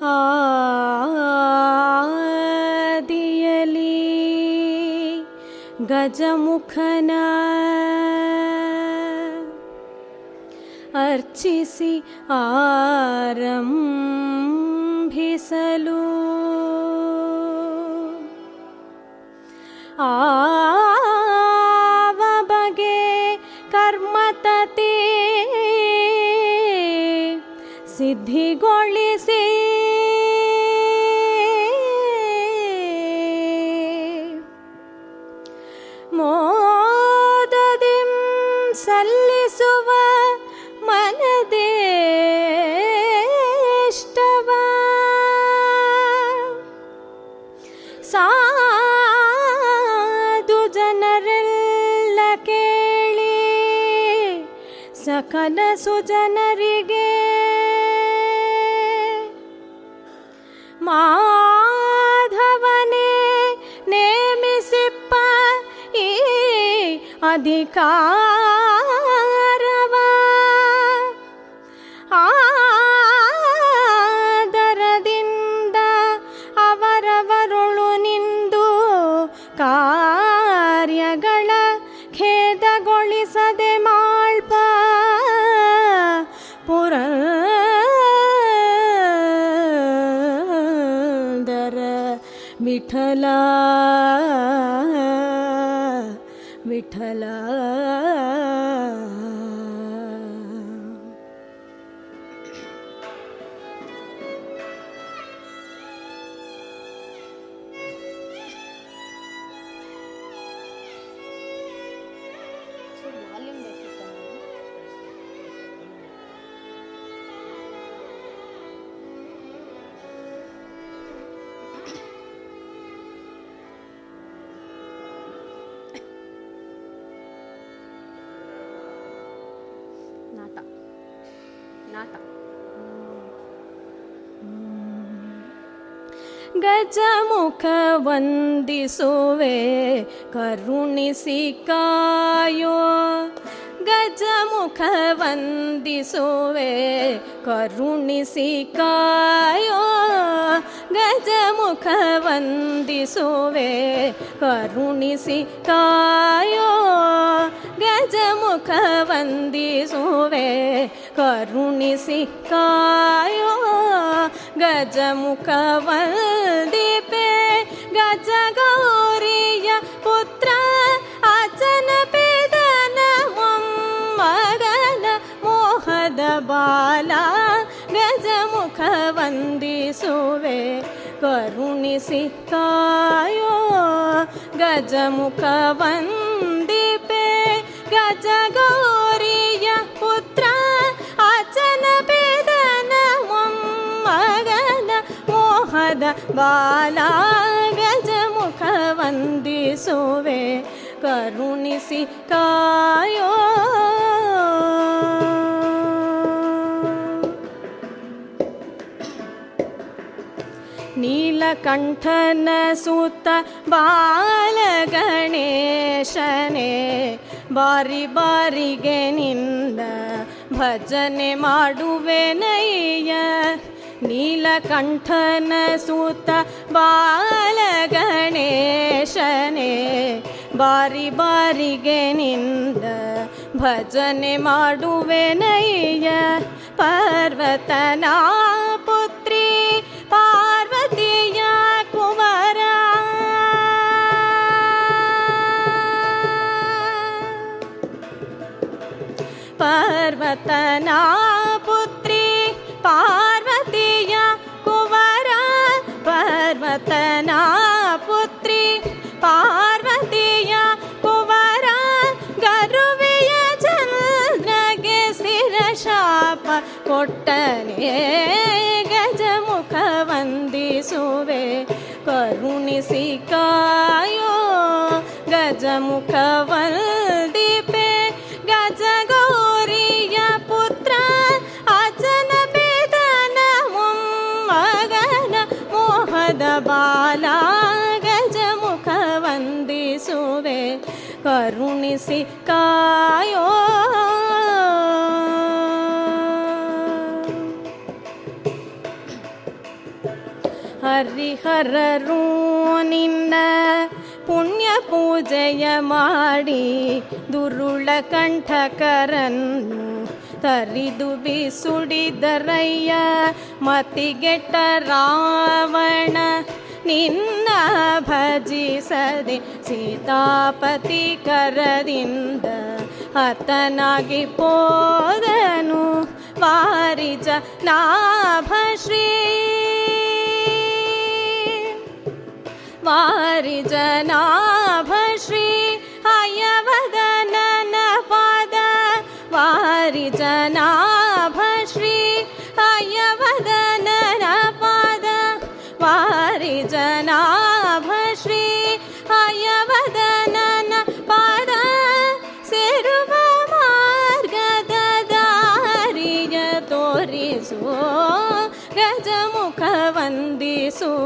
आदियली गजमुखना अर्चसि भिसलु आवबगे कर्मतते सिद्धिगो ಜನರಿಗೆ ಮಾಧವನೇ ನೇಮಿಸಿಪ್ಪ ಈ ಅಧಿಕಾರ वन्दिसुवे करुणिसिकायो मुख वन्दिसुवे करुणिसिकायो गजमुख वन्दिसुवे करुणिसिकायो गजमुख वन्दिसुवे करुणिसिकायो गजमुख वन्दि वे करुणिसिकायो कायो गजमुख बिपे गजगौर्या पुत्र अचन वेदनगन मोहद बाला गजमुखवन्दिसुवे करुणिसिकायो ನೀಲಕಂಠನ ಸುತ್ತ ಬಾಲಗಣೇಶನೇ ಬಾರಿ ಬಾರಿಗೆ ನಿಂದ ಭಜನೆ ಮಾಡುವೆನಯ್ಯ ನೀಲಕಂಠನ ಬಾಲ ಬಾಲಗಣೇಶನೇ ಬಾರಿ ಬಾರಿಗೆ ನಿಂದ ಭಜನೆ ಮಾಡುವೆನಯ್ಯ ಪರ್ವತನಾ पार्वना पुत्री पार्वया कुवरा पार्वतना पुत्री पार्वतया कुवरा गरुगे सिर षाप कोटन ये गजमुखवन्दिुणी सिकायो गजमुखव सिकायो ಹರಿಹರರೂ ನಿನ್ನ ಪುಣ್ಯ ಪೂಜೆಯ ಮಾಡಿ ದುರುಳ ಕಂಠಕರನ್ನು ತರಿದು ಬಿಸುಡಿದರಯ್ಯ ಮತಿಗೆಟ್ಟ ರಾವಣ नि भजि सदि सीतापति करदि अतनागिपोदनु वारि जना भष्री वारि जना भषी हय भदन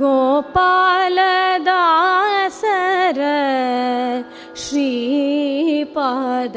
गोपाल दासर श्रीपाद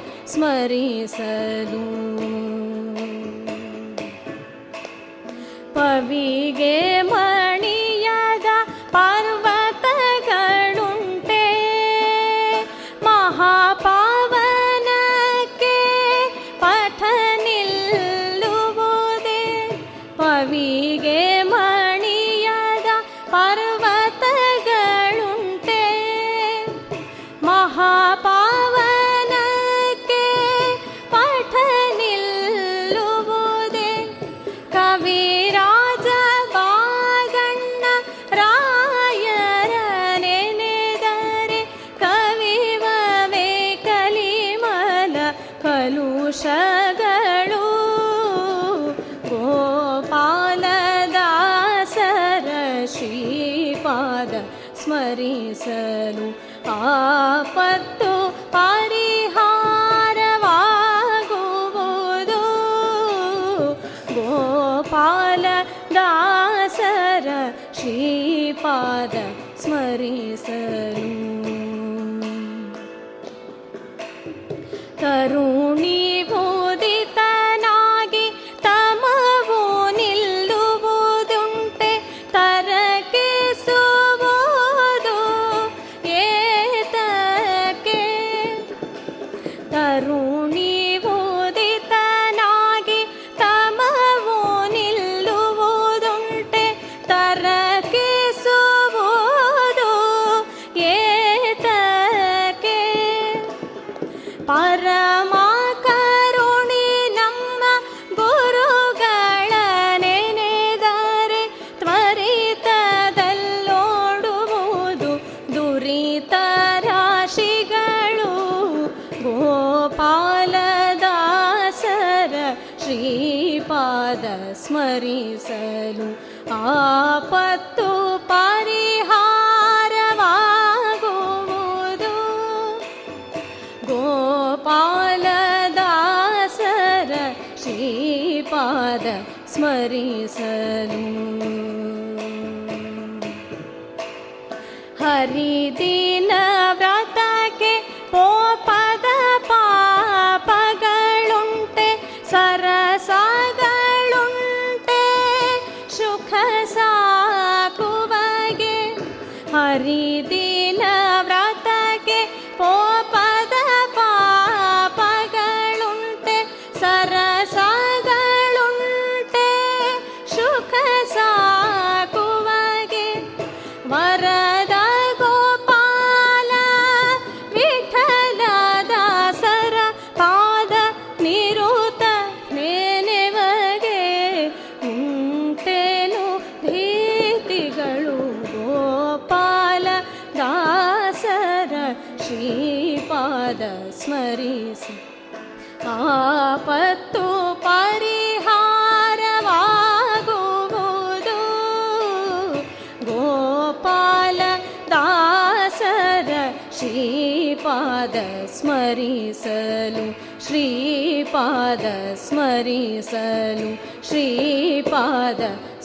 ಸ್ಮರಿಸಲು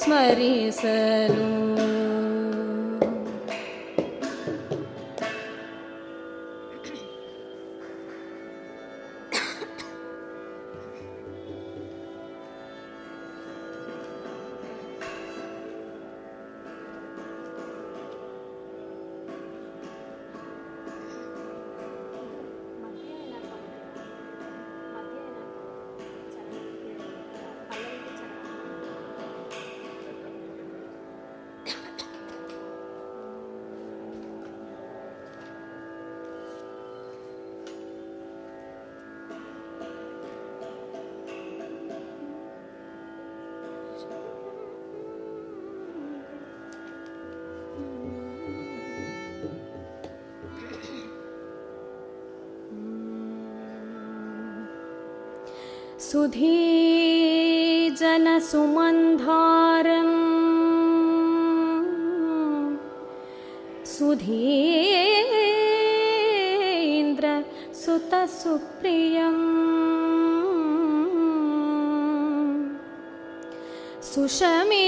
ಸ್ಮರಿಸಲು ीजनसुमन्धारम् सुधीन्द्र सुतसुप्रियं सुषमे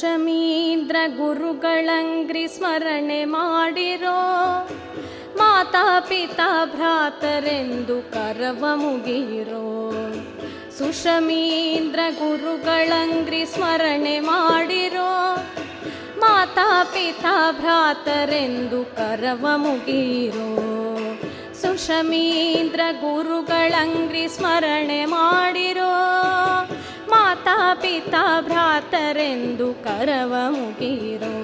ಶಮೀಂದ್ರ ಗುರುಗಳಂಗ್ರಿ ಸ್ಮರಣೆ ಮಾಡಿರೋ ಮಾತಾ ಪಿತಾ ಭ್ರಾತರೆಂದು ಕರವ ಮುಗಿರೋ ಸುಶಮೀಂದ್ರ ಗುರುಗಳಂಗ್ರಿ ಸ್ಮರಣೆ ಮಾಡಿರೋ ಮಾತಾ ಪಿತಾ ಭ್ರಾತರೆಂದು ಕರವ ಮುಗಿರೋ ಸುಶಮೀಂದ್ರ ಗುರುಗಳಂಗ್ರಿ ಸ್ಮರಣೆ ಮಾಡಿರೋ ಪಿತಾ ಭ್ರಾತರೆಂದು ಕರವ ಮುಗಿರೋ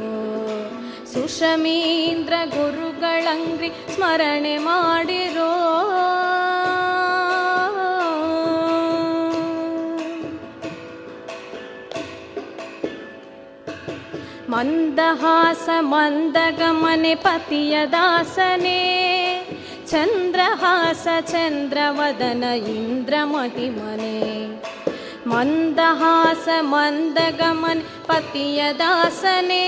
ಸುಷಮೀಂದ್ರ ಗುರುಗಳಂಗ್ರಿ ಸ್ಮರಣೆ ಮಾಡಿರೋ ಮಂದಹಾಸ ಮಂದಗಮನೆ ಪತಿಯ ದಾಸನೇ ಚಂದ್ರಹಾಸ ಚಂದ್ರವದನ ಇಂದ್ರ ಮಹಿಮನೇ मन्दहास मन्दगमन् पतियदासने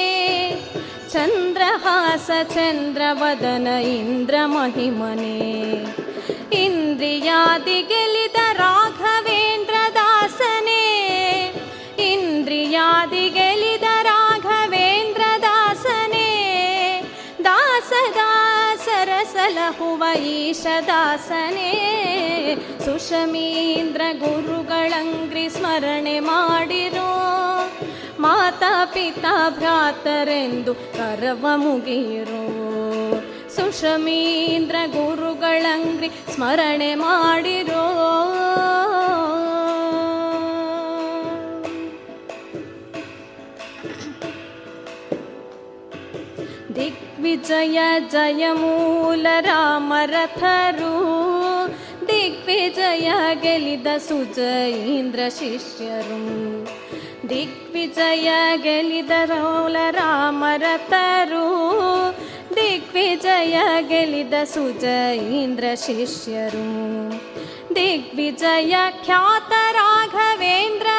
चन्द्रहास चन्द्रवदन इन्द्रमहिमने इन्द्रियादिगलित राघवेन्द्रदासने इन्द्रियादि ಹುವ ಈಶದಾಸನೇ ಸುಷಮೀಂದ್ರ ಗುರುಗಳಂಗ್ರಿ ಸ್ಮರಣೆ ಮಾಡಿರೋ ಮಾತಾ ಪಿತಾ ಭ್ರಾತರೆಂದು ಕರವ ಮುಗಿರೋ ಸುಷಮೀಂದ್ರ ಗುರುಗಳಂಗ್ರಿ ಸ್ಮರಣೆ ಮಾಡಿರೋ ದಿಕ್ विजय जय मूल रथरु दिग्विजय गलिद सुजय इन्द्र शिष्यरु दिग्विजय राम रथरु दिग्विजय गलिद सुजय इन्द्र शिष्यरु दिग्विजय ख्यात राघवेन्द्र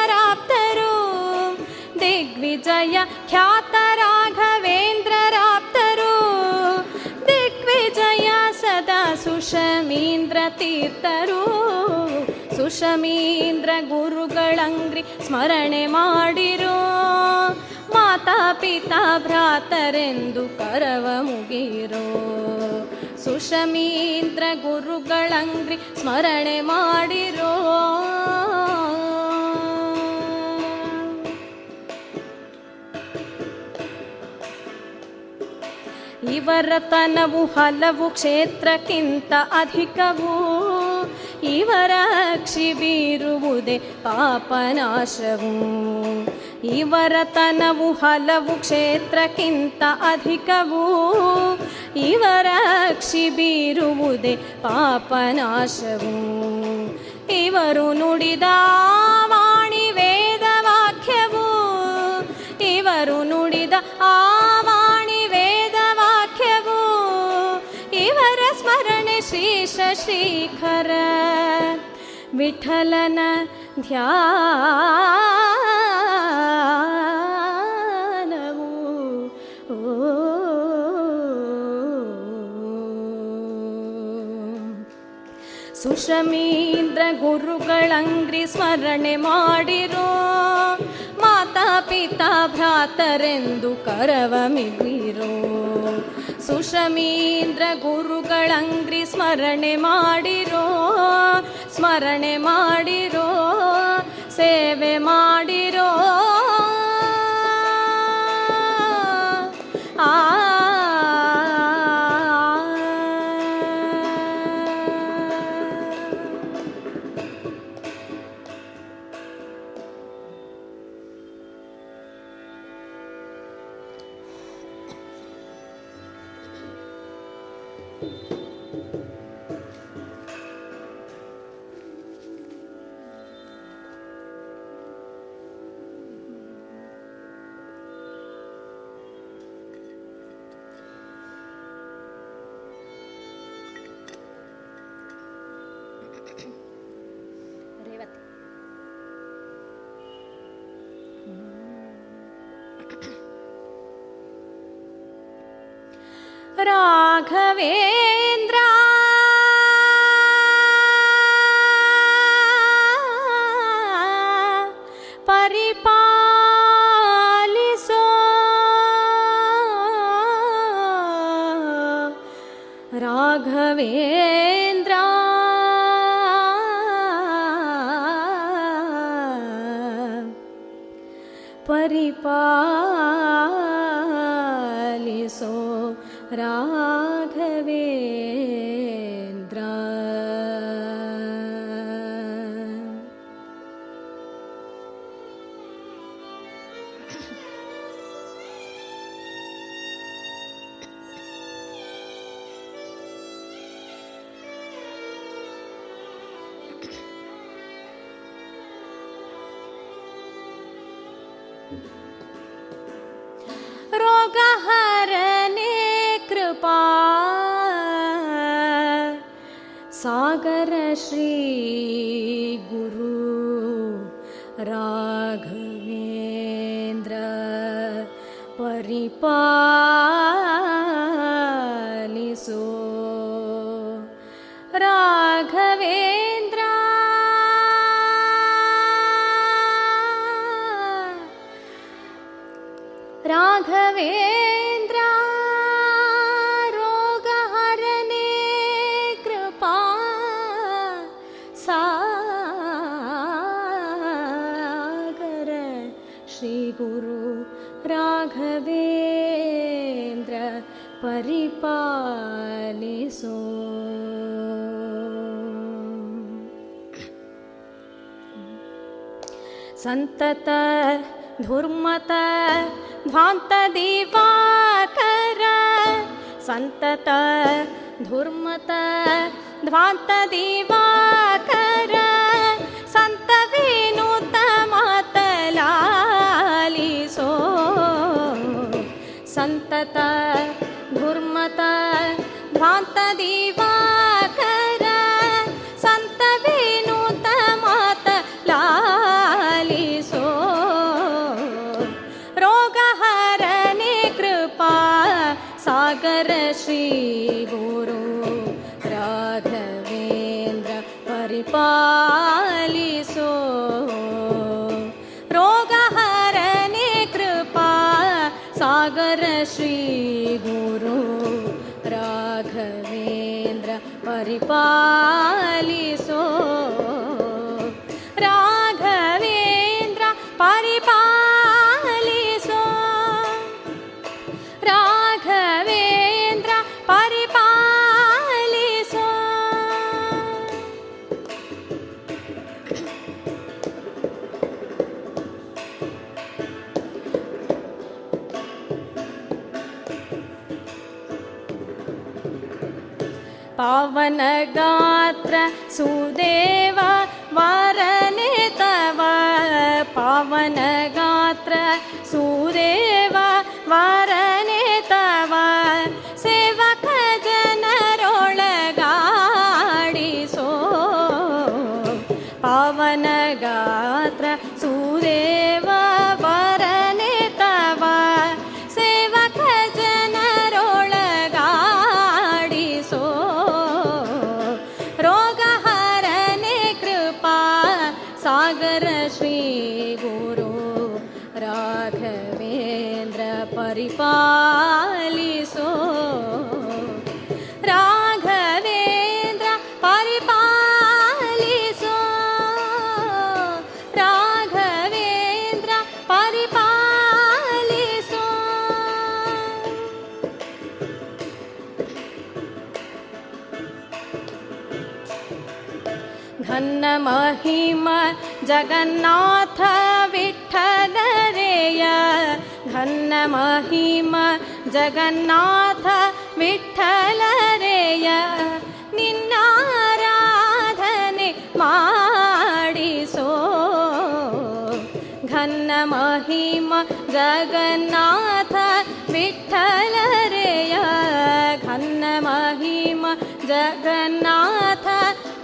दिग्विजय ख्यात राघवेन्द्र राब् ಸದಾ ಸುಷಮೀಂದ್ರ ತೀರ್ಥರು ಸುಷಮೀಂದ್ರ ಗುರುಗಳಂಗ್ರಿ ಸ್ಮರಣೆ ಮಾಡಿರು ಮಾತಾ ಪಿತಾ ಭ್ರಾತರೆಂದು ಕರವ ಮುಗಿರೋ ಸುಷಮೀಂದ್ರ ಗುರುಗಳಂಗ್ರಿ ಸ್ಮರಣೆ ಮಾಡಿರೋ ಇವರತನವು ಹಲವು ಕ್ಷೇತ್ರಕ್ಕಿಂತ ಅಧಿಕವು ಇವರ ಕ್ಷಿಬೀರುವುದೇ ಬೀರುವುದೇ ಪಾಪನಾಶವು ಇವರತನವು ಹಲವು ಕ್ಷೇತ್ರಕ್ಕಿಂತ ಅಧಿಕವು ಇವರ ಕ್ಷಿಬೀರುವುದೇ ಬೀರುವುದೇ ಪಾಪನಾಶವು ಇವರು ನುಡಿದ ವಾಣಿ ವೇದ ವಾಕ್ಯವು ಇವರು ನುಡಿದ ಆ ಶೇಷಶೇಖರ ವಿಠಲನ ಧ್ಯಾನವು ಸುಷಮೀಂದ್ರ ಗುರುಗಳಂಗ್ರಿ ಸ್ಮರಣೆ ಮಾಡಿರೋ ಪಿತಾ ಭ್ರಾತರೆಂದು ಮಿರೋ ಸುಷಮೀಂದ್ರ ಗುರುಗಳಂಗ್ರಿ ಸ್ಮರಣೆ ಮಾಡಿರೋ ಸ್ಮರಣೆ ಮಾಡಿರೋ ಸೇವೆ ಮಾಡಿರೋ രാഘവേ तत धुर्मत ध्वान्त दीपकार सन्तत धुर्मत ध्वान्त दीपाकर सन्त विनुतमातलालि सो सन्तत धुर्मत ध्वान्त दीपः पावनगात्र वरने तव पावनगात्र सुदेव महिमा जगन्नाथ विठल रेया घन महिमा जगन्नाथ विठल रेया निन्नाराधने माडिसो घन महिमा जगन्नाथ विठल रेय घन महिमा जगन्नाथ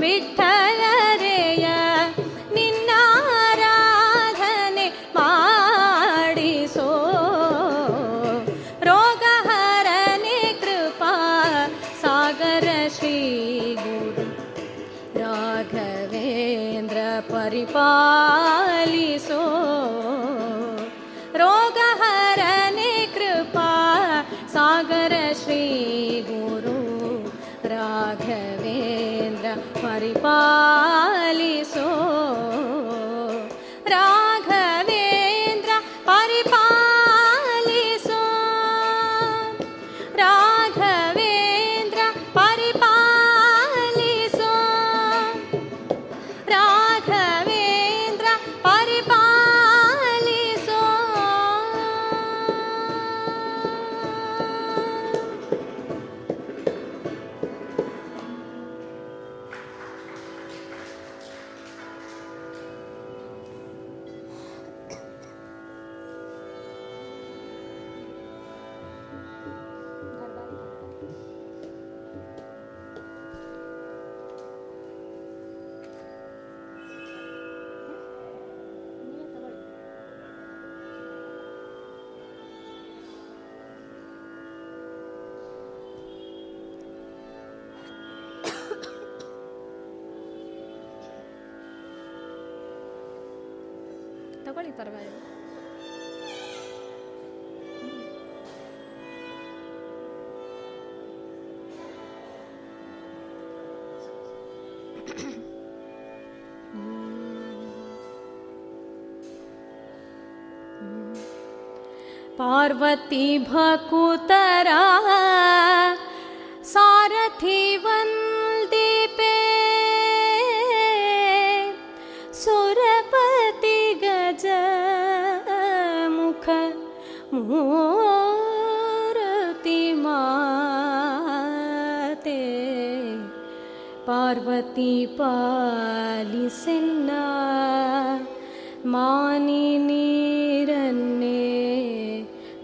विठल रे ଜିନିଷ କରି पार्वती भकुतरा सारथी व ती पालिन्ना मानिरने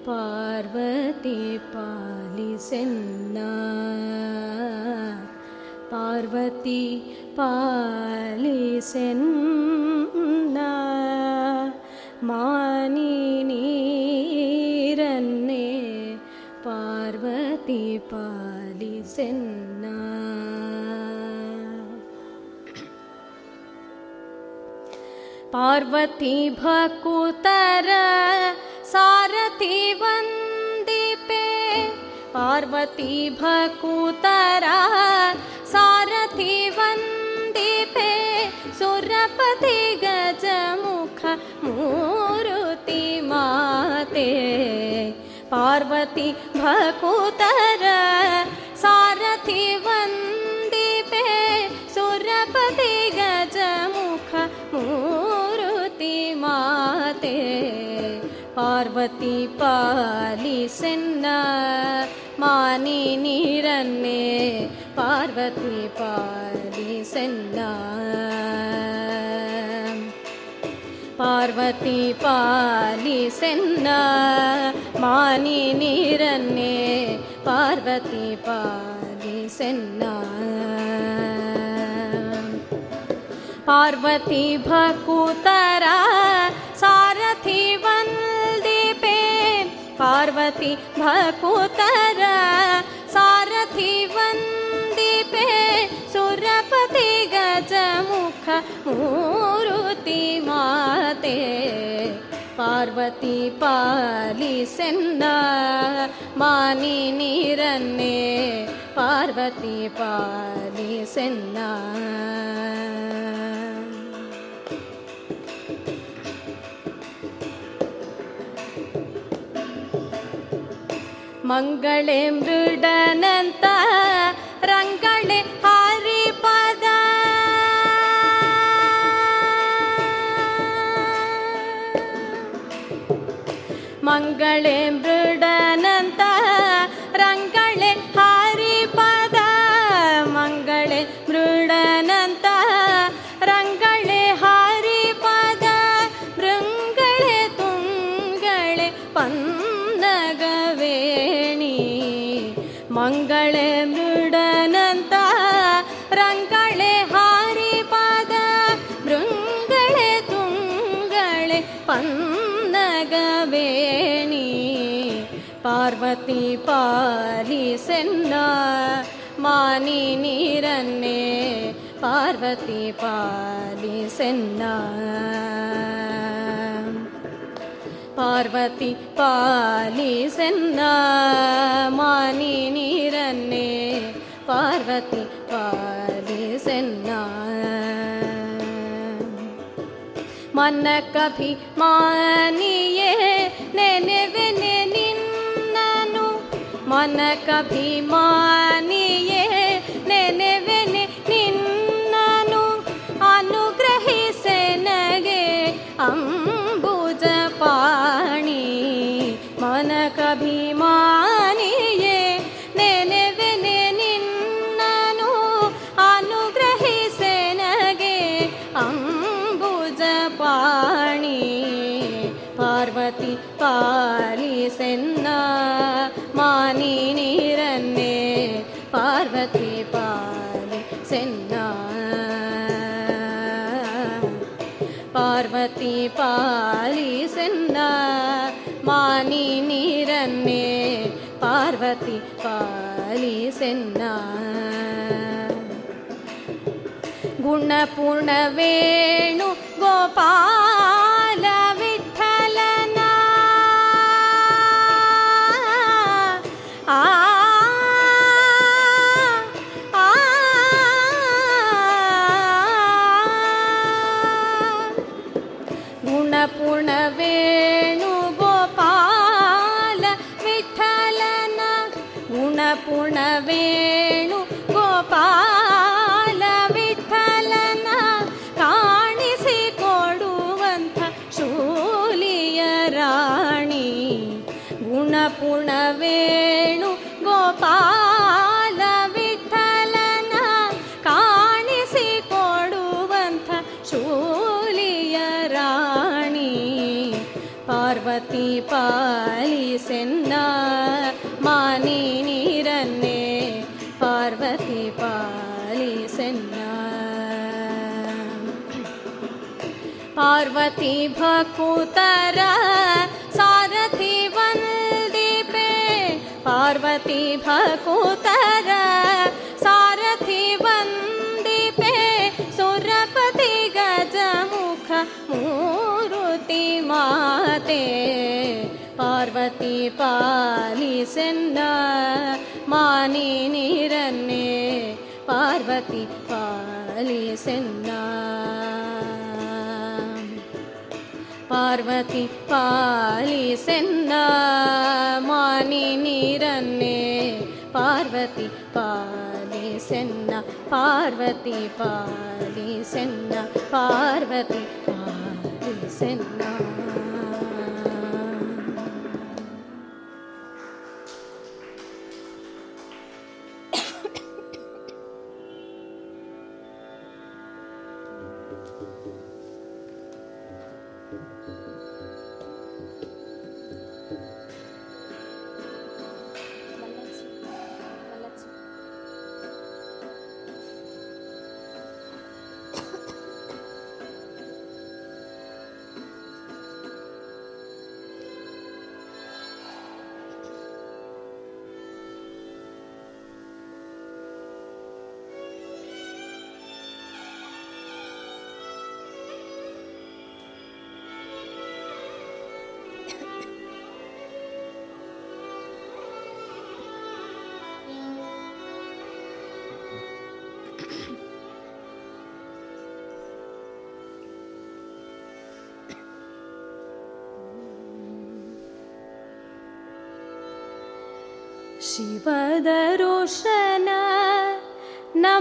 पार्वती पालिन्ना पार्वती पालिन्ना पार्वती भकुतर सारथि वन्दिपे पार्वती भक्कुतरा सारथि वन्दिपे सुरपति गजमुख मूरुति माते पार्वती भकुतर वन्दि மாதே பார்வதி பாலி சென்ன மானி நீரன்னே பார்வதி பாலி சென்ன பார்வதி பாலி சென்ன மானி நீரன்னே பார்வதி பாலி சென்ன पार्वती भकुतरा सारथि वन्दीपे पार्वती भकुतरा सारथि वन्दीपे सुरपति गजमुख मूरुति माते ಪಾರ್ವತಿ ಪಾಲಿಸೆನ್ನ ಮಾನಿ ನೀರನ್ನೇ ಪಾರ್ವತಿ ಪಾಲಿಸೆನ್ನ ಮಂಗಳೆ ಮೃಡನಂತ ರಂಗಳೆ ಹಾ மங்களே மிருட पालिन्ना मानिरने पार्वती पालिन्ना पार्वती पालिन्ना मनि नीरने पार्वती पारि सिन्ना मन कपि मानि ने मन कभी मानिए नेने वेने निन्नानु नगे अम्बुज पानी मन कभी मा சென்னா பார்வதி பாலி சென்னா மானி நீரன்னே பார்வதி பாலி சென்னா குண புண வேணு கோபால் पुणवेणु ಗೋಪಾಲ ವಿಠಲನ ಕಾಣಿಸಿಕೊಡುವಂಥ ಶೂಲಿಯ ರಾಣಿ ಪಾರ್ವತಿ ಪಾಲಿಸೆನ್ನ ಮಾನಿ ನೀರನ್ನೇ ಪಾರ್ವತಿ ಪಾಲಿಸೆನ್ನ ಪಾರ್ವತಿ ಭಕುತರ पार्वती भकुतर बंदी पे सुरपति गजमुख मूरुति माते पार्वती पाली पालिसिन्न मानी निरने पार्वती पाली सिन्ना ಪಾರ್ವತಿ ಪಾಲಿಸೆನ್ನ ಮಾನಿ ನೀರನ್ನೇ ಪಾರ್ವತಿ ಪಾಲಿಸೆನ್ನ ಪಾರ್ವತಿ ಪಾಲಿಸೆನ್ನ ಪಾರ್ವತಿ ಪಾಲಿಸೆನ್ನ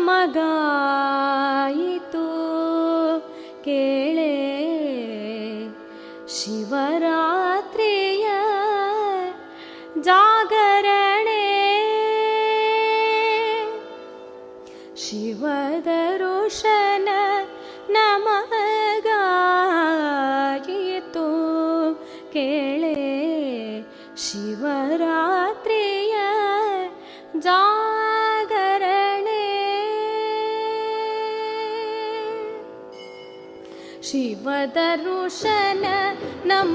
மகா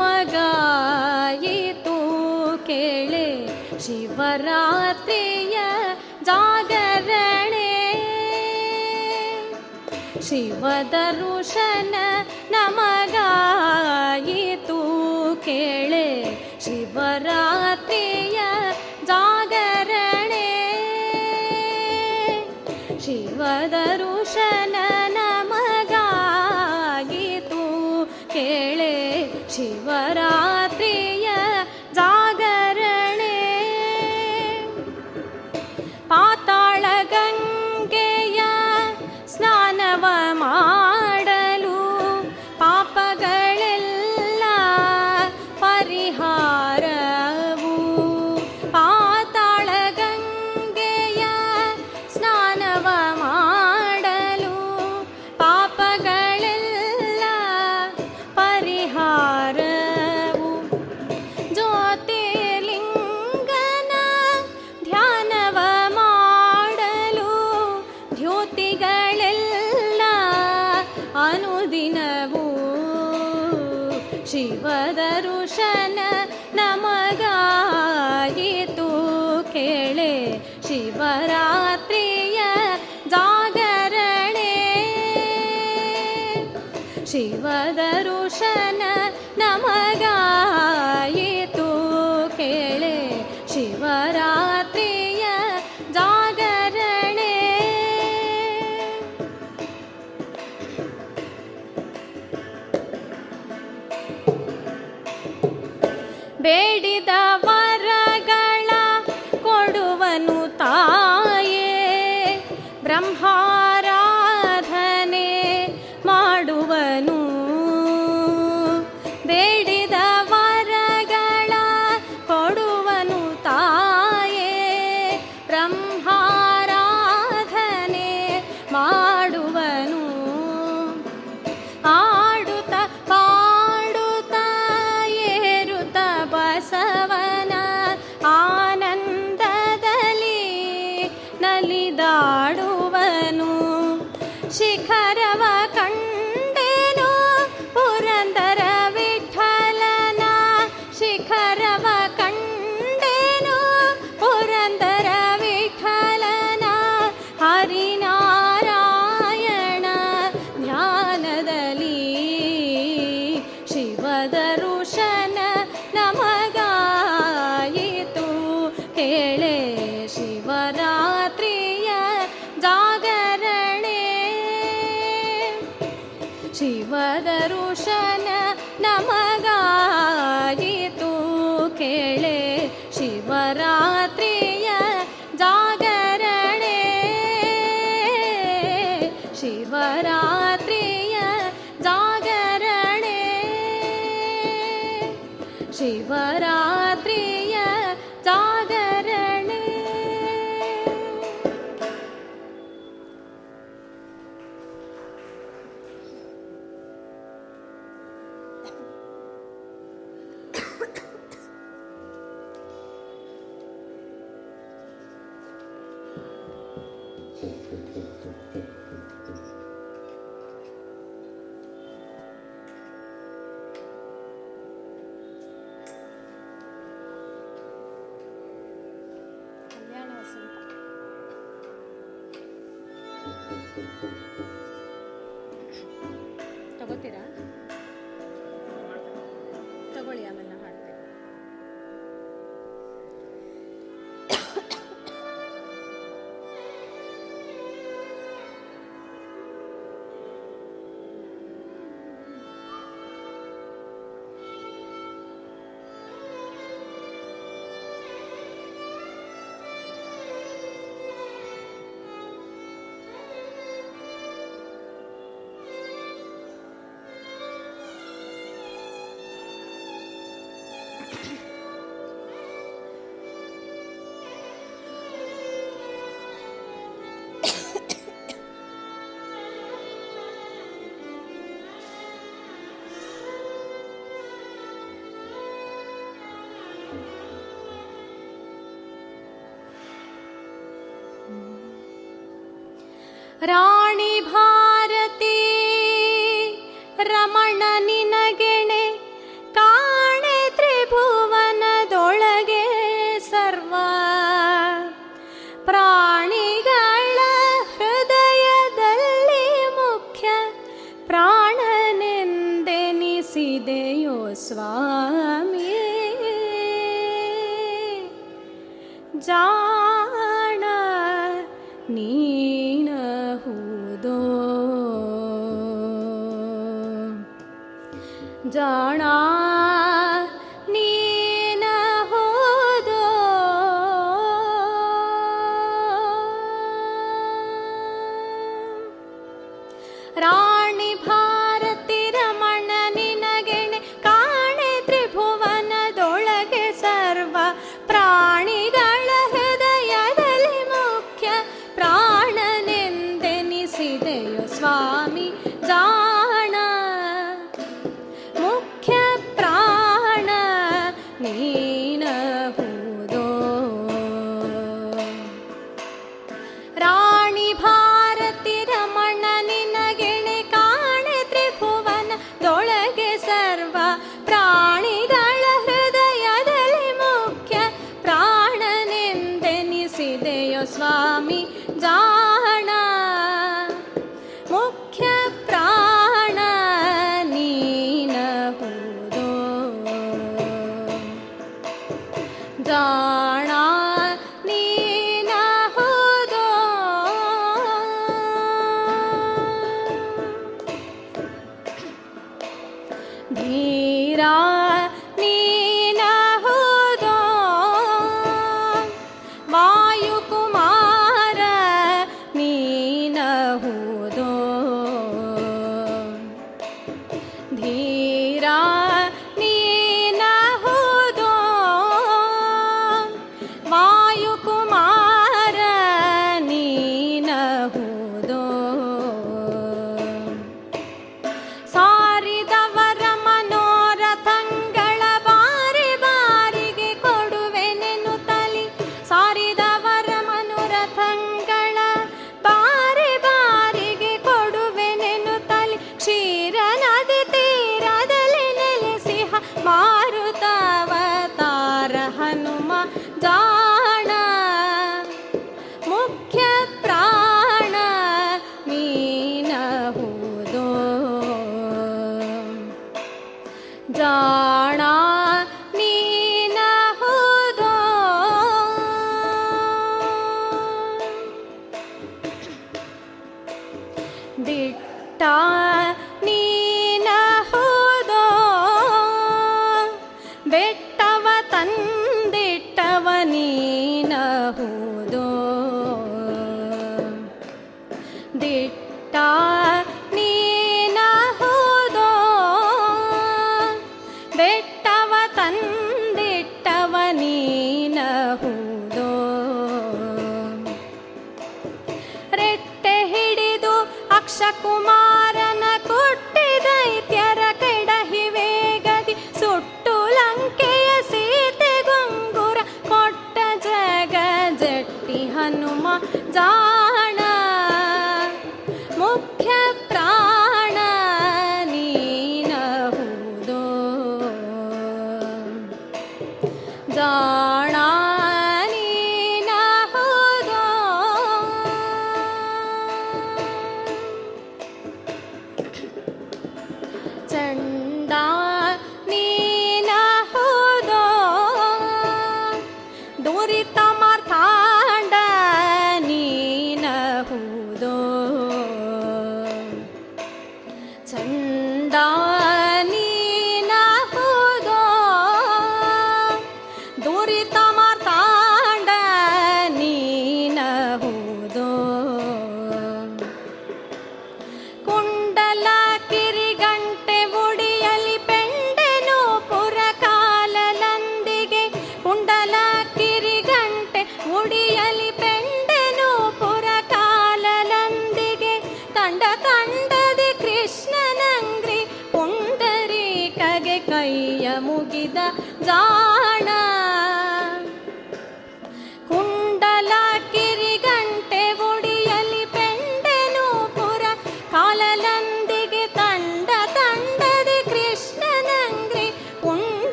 ಮಗಾಯಿತು शिवरात्रिय जागरणे ಜಾಗರಣೆ दरुशन नमगा ये तू शिवरा ಶಿವದರುಶನ ನಮಗಾಯಿತು ಕೇಳೆ शिवरा ராணி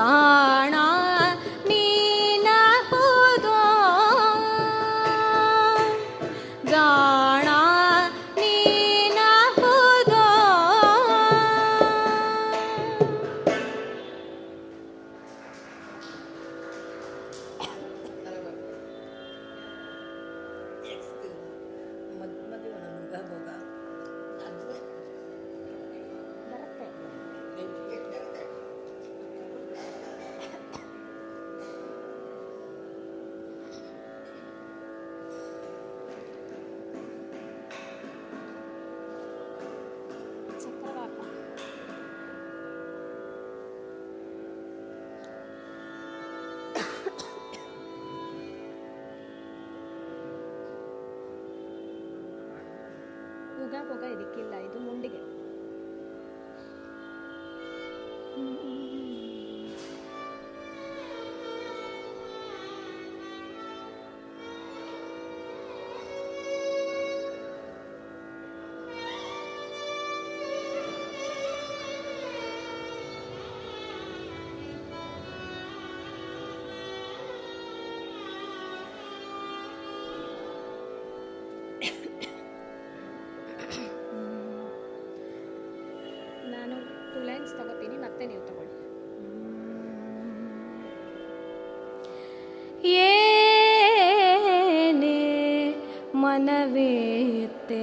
காண नवीते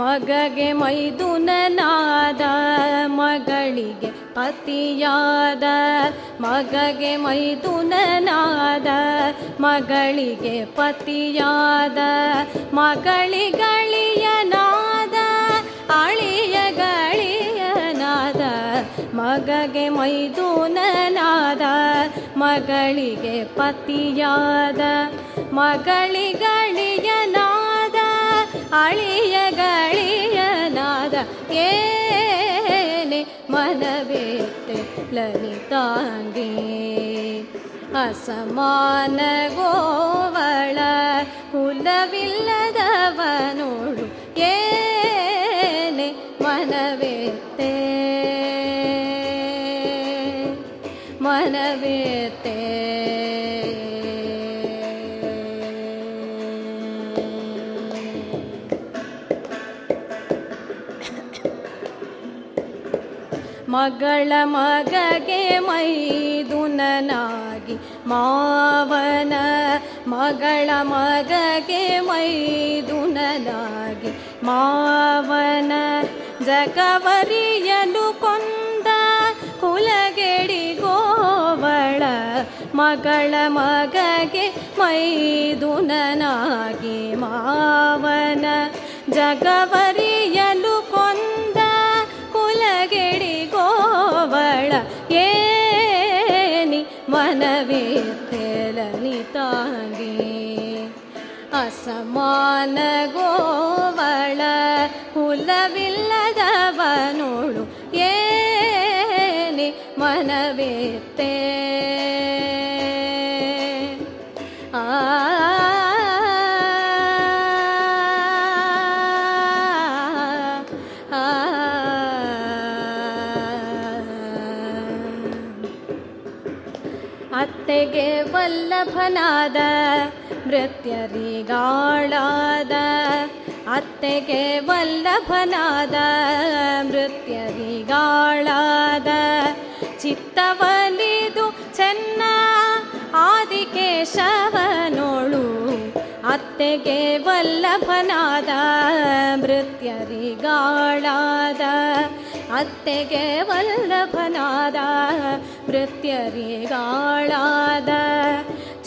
ಮಗಗೆ ಮೈದುನನಾದ ಮಗಳಿಗೆ ಪತಿಯಾದ ಮಗಗೆ ಮೈದುನನಾದ ಮಗಳಿಗೆ ಪತಿಯಾದ ಮಗಳಿಗಳಿಯನಾದ ಅಳಿಯ ಗಳಿಯನಾದ ಮಗಗೆ ಮೈದುನನಾದ ಮಗಳಿಗೆ ಪತಿಯಾದ ಮಗಳಿಗಳಿಯನಾದ ಅಳಿಯ ಗಳಿಯನಾದ ಏನೆ ಮನವೇತೆ ಲಲಿತಾಂಗೆ ಅಸಮಾನ ಗೋವಳ ಕುಲವಿಲ್ಲದವನೋಡು ಏನೆ ಮನವೇತೆ ಮನವೇತೆ ಮಗಳ ಮಗಗೆ ಮೈದುನನಾಗಿ ಮಾವನ ಮಗಳ ಮಗಗೆ ಮೈದುನನಾಗಿ ಮಾವನ ಜಗವರಿಯಲು ಕೊಂದ ಕುಲಗೆಡಿ ಮಗಳ ಮಗಳ ಮಗಗೆ ಮೈದುನನಾಗಿ ಮಾವನ ಜಗವರಿಯಲು ಕೊಂದ ಕುಲಗೆಡಿ ಗೋವಳ ಏನಿ ಮನವೇ ತೆಲನಿ ತಾಗಿ ಅಸಮಾನ ಗೋವಳ ಕುಲವಿಲ್ಲದವನೋಳು ಏ ಜ್ಞಾನವೇತ್ತೆ ಆ ಅತ್ತೆಗೆ ವಲ್ಲಭನಾದ ಮೃತ್ಯರಿಗಾಳಾದ ಅತ್ತೆಗೆ ವಲ್ಲಭನಾದ ಮೃತ್ಯರಿಗಾಳಾದ ಚಿತ್ತವಲಿದು ಚೆನ್ನ ಆದಿಕೇಶವನೋಳು ಅತ್ತೆಗೆ ವಲ್ಲಭನಾದ ಮೃತ್ಯರಿಗಾಳಾದ ಅತ್ತೆಗೆ ವಲ್ಲಭನಾದ ಮೃತ್ಯರಿಗಾಳಾದ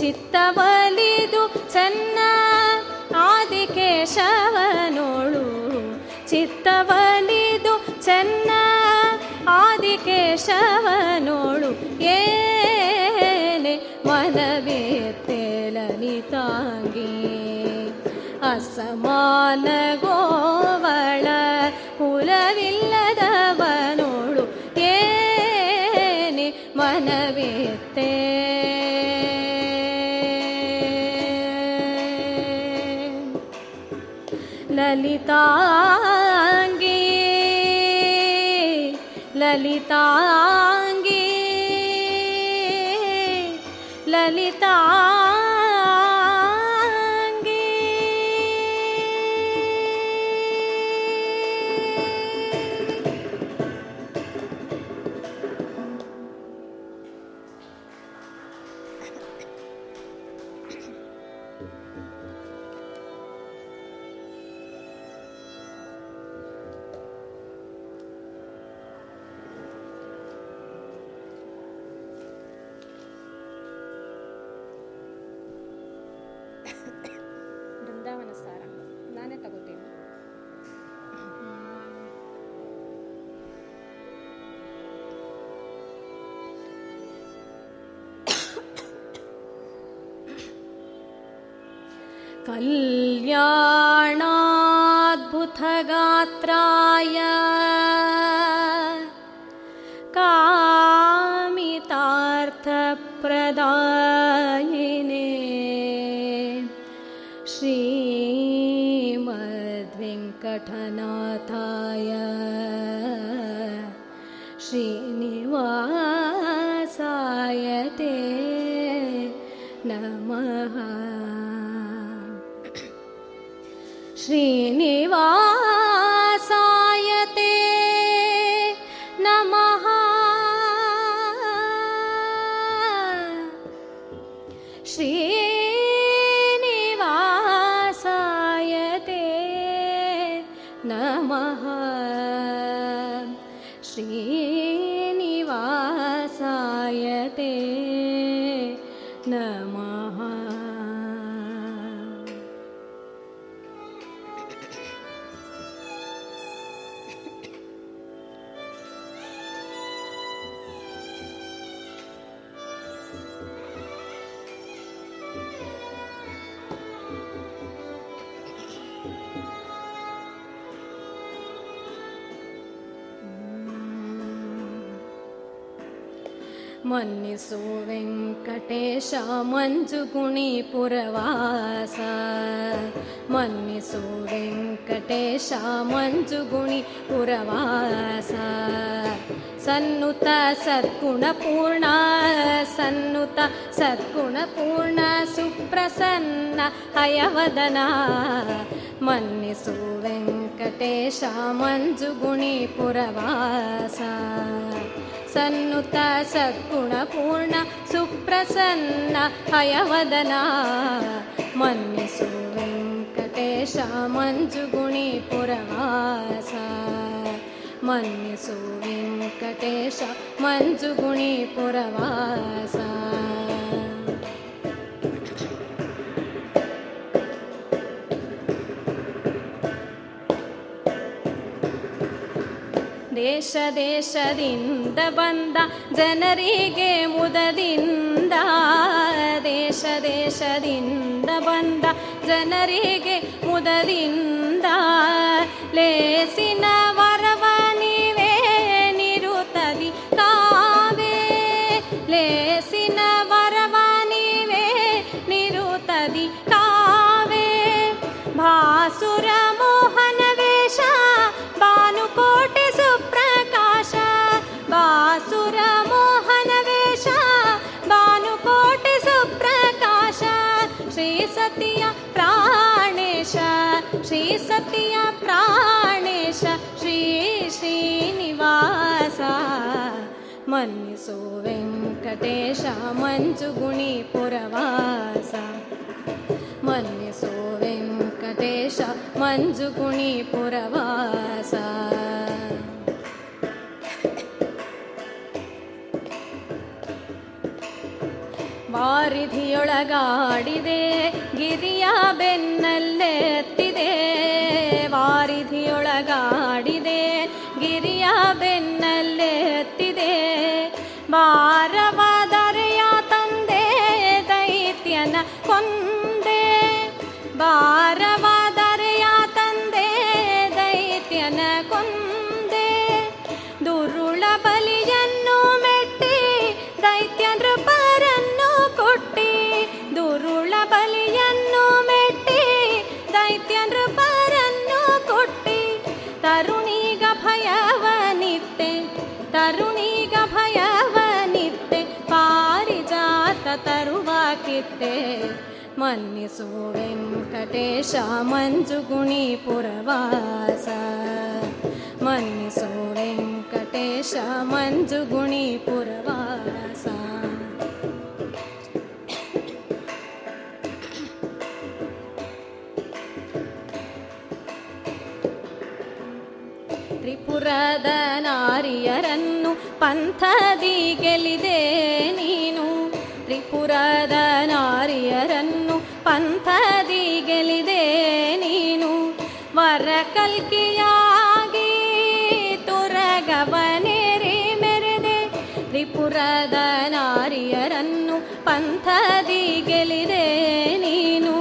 ಚಿತ್ತವಲಿದು ಚೆನ್ನ ಆದಿಕೇಶವನೋಳು ಚಿತ್ತವಲಿದು ಚೆನ್ನ ಕೇಶವನೋಳು ಏನೆ ತಾಂಗಿ ಅಸಮಾನ ಗೋವಳ ಹುಲವಿಲ್ಲದವನೋಳು ಏನೆ ಮನವೇತ್ತೇ ಲಲಿತಾ ललिताङ्गी ललिता शां मञ्जुगुणि पुर्वास मन्यसूवेङ्कटेशमञ्जुगुणि पुर्वास सन्नुता सद्गुणपूर्णा सुप्रसन्न हयवदना मन्यसु वेङ्कटेश मञ्जुगुणि पुर्वास सन्नुता ಪ್ರಸನ್ನ ಹಯವದನ ಮನ್ನಿಸು ವೆಂಕಟೇಶ ಮಂಜುಗುಣಿ ಪುರವಾಸ ಮನ್ನಿಸು ವೆಂಕಟೇಶ ಮಂಜುಗುಣಿ ಪುರವಾಸ ದೇಶ ದೇಶದಿಂದ ಬಂದ ಜನರಿಗೆ ಮುದದಿಂದ ದೇಶ ದೇಶದಿಂದ ಬಂದ ಜನರಿಗೆ ಮುದದಿಂದ ಲೇಸಿನ ವೆಂಕಟೇಶ ಮಂಜುಗುಣಿ ಪುರವಾಸ ಮನ್ನಿಸೋ ವೆಂಕಟೇಶ ಮಂಜುಗುಣಿ ಪುರವಾಸ ವಾರಿಧಿಯೊಳಗಾಡಿದೆ ಗಿರಿಯ ಬೆನ್ನಲ್ಲೆತ್ತಿದೆ ವಾರಿಧಿಯೊಳಗಾಡಿದೆ ಗಿರಿಯ ಬೆನ್ನಲ್ಲೆತ್ತಿದೆ भारवादर्या तन्दे दैत्यन कुन्दे बारवा ಬಿಟ್ಟೆ ಮನ್ನಿಸು ವೆಂಕಟೇಶ ಪುರವಾಸ ಮನ್ನಿಸು ವೆಂಕಟೇಶ ಪುರವಾಸ ತ್ರಿಪುರದ ನಾರಿಯರನ್ನು ಪಂಥದಿ ಗೆಲಿದೆ ನೀನು ತ್ರಿಪುರದ ನಾರಿಯರನ್ನು ಪಂಥದಿ ಗೆಲಿದೆ ನೀನು ವರ ಕಲ್ಕಿಯಾಗಿ ತುರಗವನೇರಿ ಮೆರೆದೆ ತ್ರಿಪುರದ ನಾರಿಯರನ್ನು ಪಂಥದಿ ಗೆಲಿದೆ ನೀನು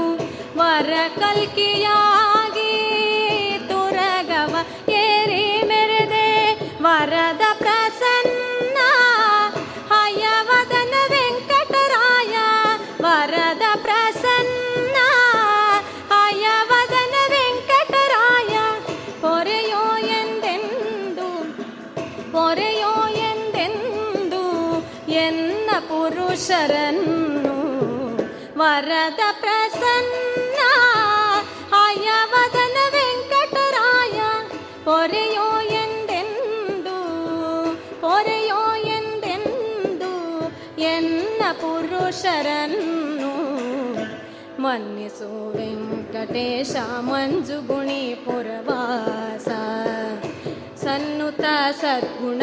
ವರ ಕಲ್ಕಿಯಾಗಿ ಶರನ್ನು ವರದ ಪ್ರಸನ್ನ ಆಯ ವದನ ವೆಂಕಟರಾಯ ಪೊರೆಯೋ ಎಂದೆಂದು ಪೊರೆಯೋ ಎಂದೆಂದು ಎನ್ನ ಪುರುಷರನ್ನು ಮನ್ನಿಸು ವೆಂಕಟೇಶ ಮಂಜುಗುಣಿ ಪುರವಾಸ ಸನ್ನುತ ಸದ್ಗುಣ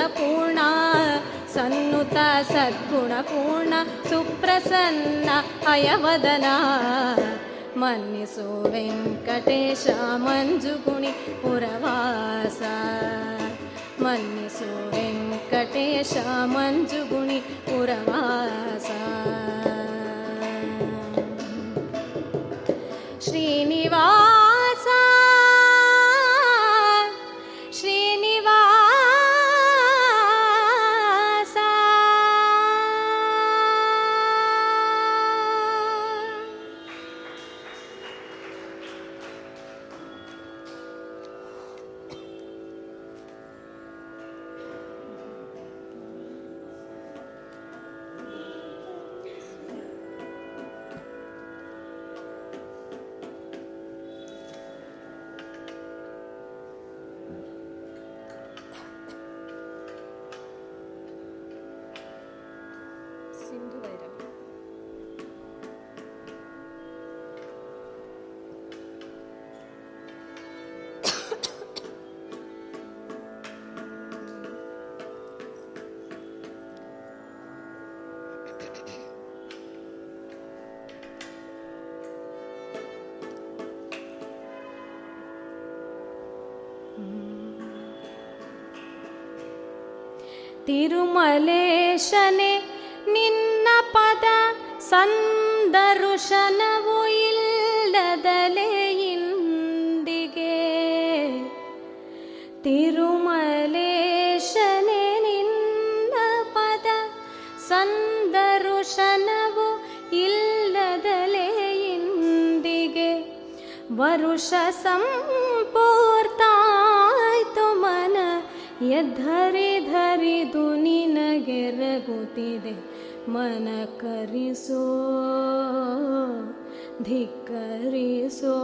సన్నుత సద్గుణపూర్ణ సుప్రసన్న అయవదనా మన్నిసు వెంకటేశ మంజుగుణి పురవాస మన్నిసు వెంకటేశ మంజుగుణి పురవాస ಧರಿ ಧರಿ ಧರಿದು ನಿನಗೆರಗುತ್ತಿದೆ ಮನ ಕರಿಸೋ ಧಿಕ್ಕರಿಸೋ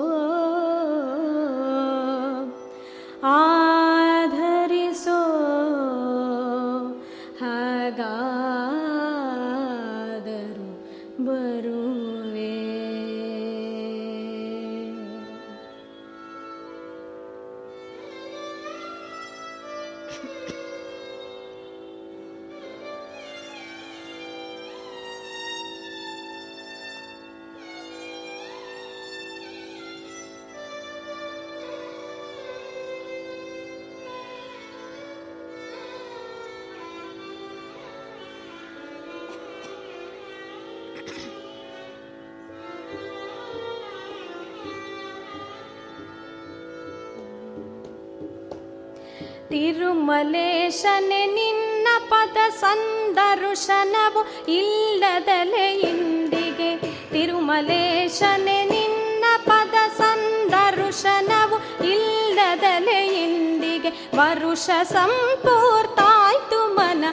ತಿರುಮಲೇಶನೆ ನಿನ್ನ ಪದ ಸಂದರುಶನವು ಇಲ್ಲದಲೆ ಇಂದಿಗೆ ತಿರುಮಲೇಶನೆ ನಿನ್ನ ಪದ ಸಂದರುಶನವು ಇಲ್ಲದಲೆ ಇಂದಿಗೆ ವರುಷ ಸಂಪೂರ್ತಾಯ್ತು ಮನ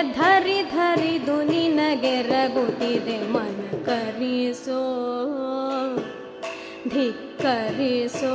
ಎಧರಿ ಧರಿದು ನಿನಗೆ ರಗುತ್ತಿದೆ ಮನ ಕರಿಸೋ ಧಿಕ್ಕರಿಸೋ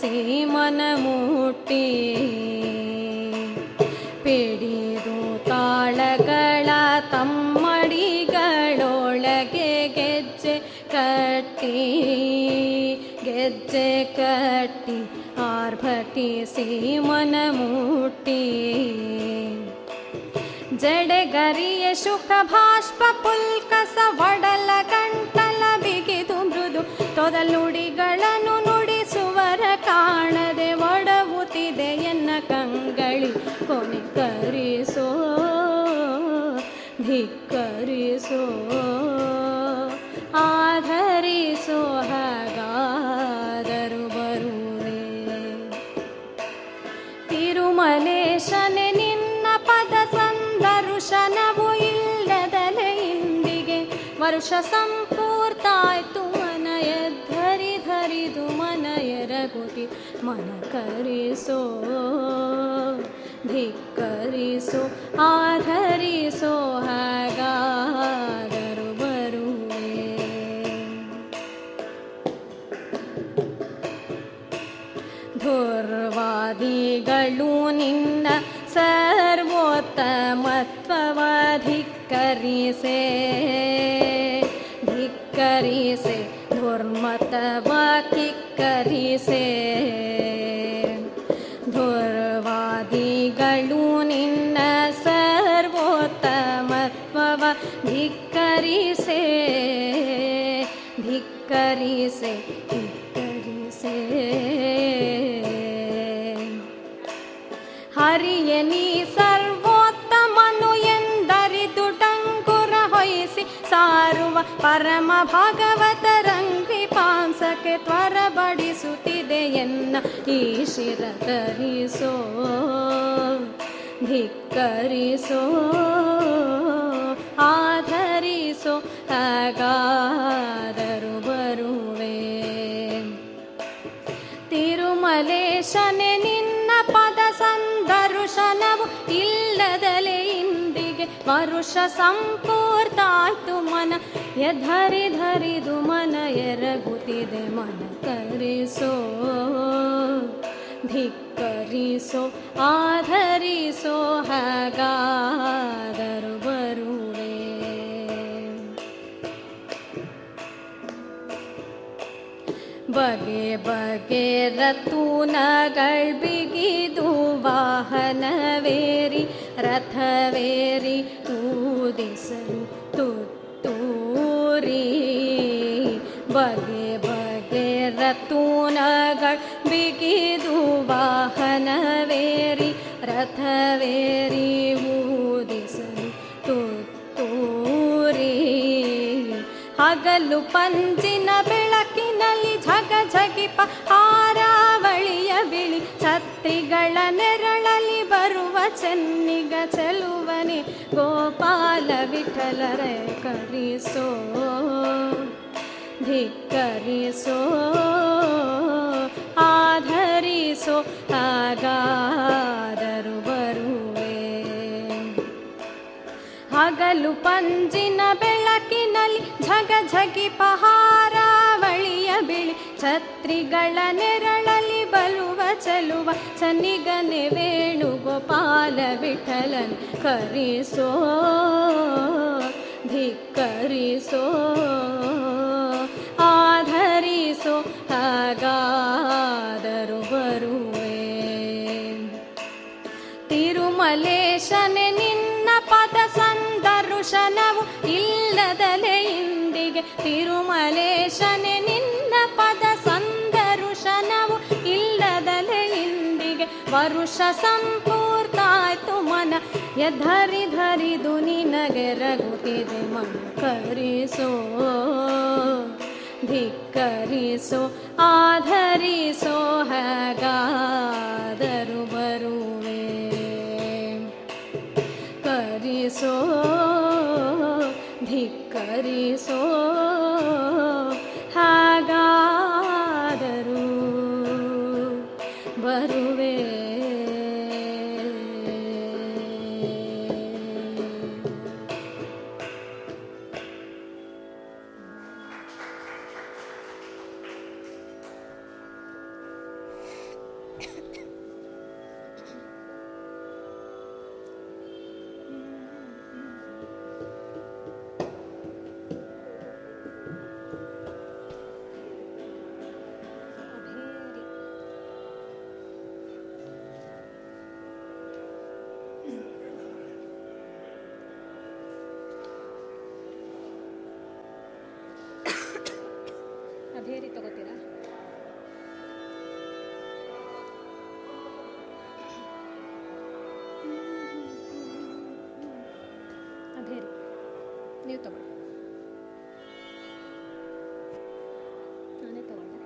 ಸಿ ಮೂಟ್ಟಿ ಪಿಡಿದು ತಾಳಗಳ ತಮ್ಮಡಿಗಳೊಳಗೆ ಗೆಜ್ಜೆ ಕಟ್ಟಿ ಗೆಜ್ಜೆ ಕಟ್ಟಿ ಆರ್ಭಟಿ ಸಿಮನ ಮನಮೂಟಿ ಜಡೆಗರಿಯ ಶುಕ ಭಾಷ್ಪ ಪುಲ್ಕಸ ವಡಲ ಕಂಟಲ ಬಿಗಿದು ಮೃದು ತೊದಲುಡಿಗಳನ್ನು ದಂಗಳಿ ಕೊನೆ ಕರಿಸೋ ಧಿಕ್ಕರಿಸೋ ಆಧರಿಸೋ ಹಾಗಾದರು ಬರುವೆ ತಿರುಮಲೇಶನೆ ನಿನ್ನ ಪದ ಸಂದರುಶನವು ಇಲ್ಲದಲೆ ಇಂದಿಗೆ ವರುಷ ಸಂಪೂರ್ತಾಯ್ತು ु मनय रघुपि मन करिषो धिक्रिषो आ धरिषो गरु धुरवादि ಧಿಕ್ಕರಿಸೇ मिक्रिषेहे धुर्वादी न सर्वोत्तव धिकरि धिक्ी से धिकरि हरिणी सर्वोत्तमनु यन् दितुटङ्कुर परम भगवतर ಕೆಲಸಕ್ಕೆ ಎನ್ನ ಈ ಶಿರ ತರಿಸೋ ಧಿಕ್ಕರಿಸೋ ಆಧರಿಸೋ ಹಾಗಾದರು ಬರುವೆ ತಿರುಮಲೇಶನೆ ನಿನ್ನ ಪದ ಸಂದರ್ಶನವು परुष संकोर्ता तु मन य धरि धरि य रघुति दे मन करिसो धिक्करिसो आधरिसो सो बगे बगे रतु न कल्पिकी वाहन वेरी रथवेरी तू देशं बगे बगे रतुनगर बिकि दु वाहन वेरी रथवेरी ಹಗಲು ಪಂಜಿನ ಬೆಳಕಿನಲ್ಲಿ ಝಗ ಝಗಿಪ ಆರಾವಳಿಯ ಬಿಳಿ ಸತ್ತಿಗಳ ನೆರಳಲಿ ಬರುವ ಚೆನ್ನಿಗ ಚೆಲುವನೆ ಗೋಪಾಲ ವಿಠಲರೆ ಕರಿಸೋ ಧಿಕ್ಕರಿಸೋ ಆಧರಿಸೋ ಆಗಾರರು पञ्जिन बेळक झग झगि पहार वलिय बिलि छत्रिरी ब चल चनिगने वेणुगोपलिठलन् करसो धिको आधारो ನಿನ್ನ तिरुमलेशने निपसन् ಶನವು ಇಲ್ಲದಲೆ ಇಂದಿಗೆ ತಿರುಮಲೇಶನೆ ನಿನ್ನ ಪದ ಸಂದರುಶನವು ಇಲ್ಲದಲೆ ಇಂದಿಗೆ ವರುಷ ಸಂಪೂರ್ತಾಯ್ತು ಮನ ಯಧರಿ ಧರಿದು ನಿನಗೆ ರಗುತ್ತಿದೆ ಮನ ಕರಿಸೋ ಧಿಕ್ಕರಿಸೋ ಆಧರಿಸೋ ಹಗಾದರು ಬರುವೆ ಕರಿಸೋ ರೀ ಸೋ ಹಾಗಾದರೂ ಬರು ನೀವು ತಗೊಳ್ಳಿ ನಾನೇ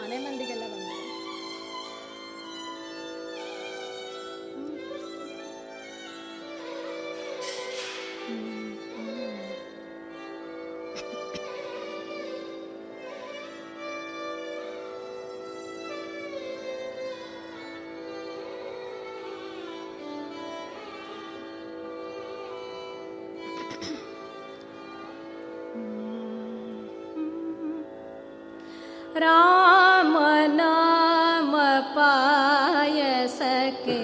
ಮನೆ ಮಂದಿಗೆಲ್ಲ राम नाम पायसके,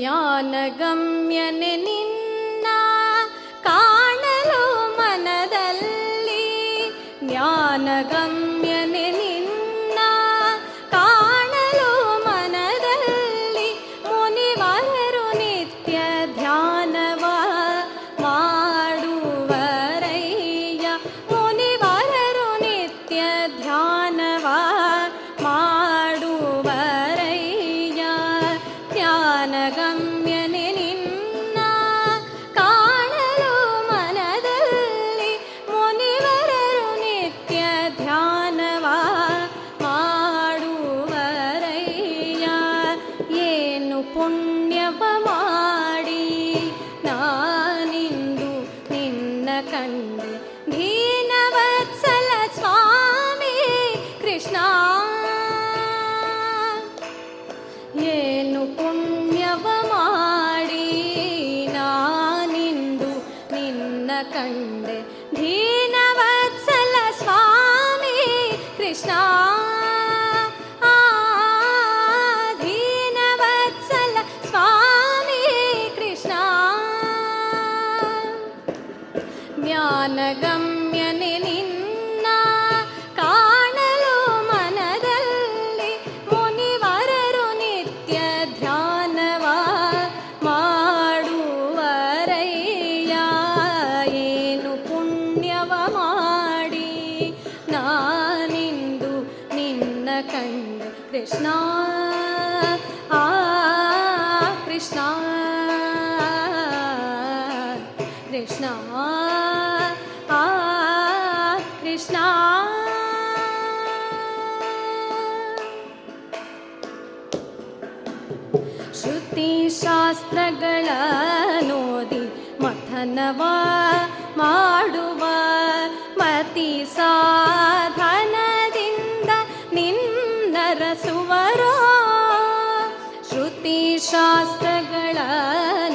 ಜ್ಞಾನಗಮ್ಯನೆ ನಿನ್ನ ಕಾಣಲು ಮನದಲ್ಲಿ ಜ್ಞಾನಗಮ್ಯ 难眠。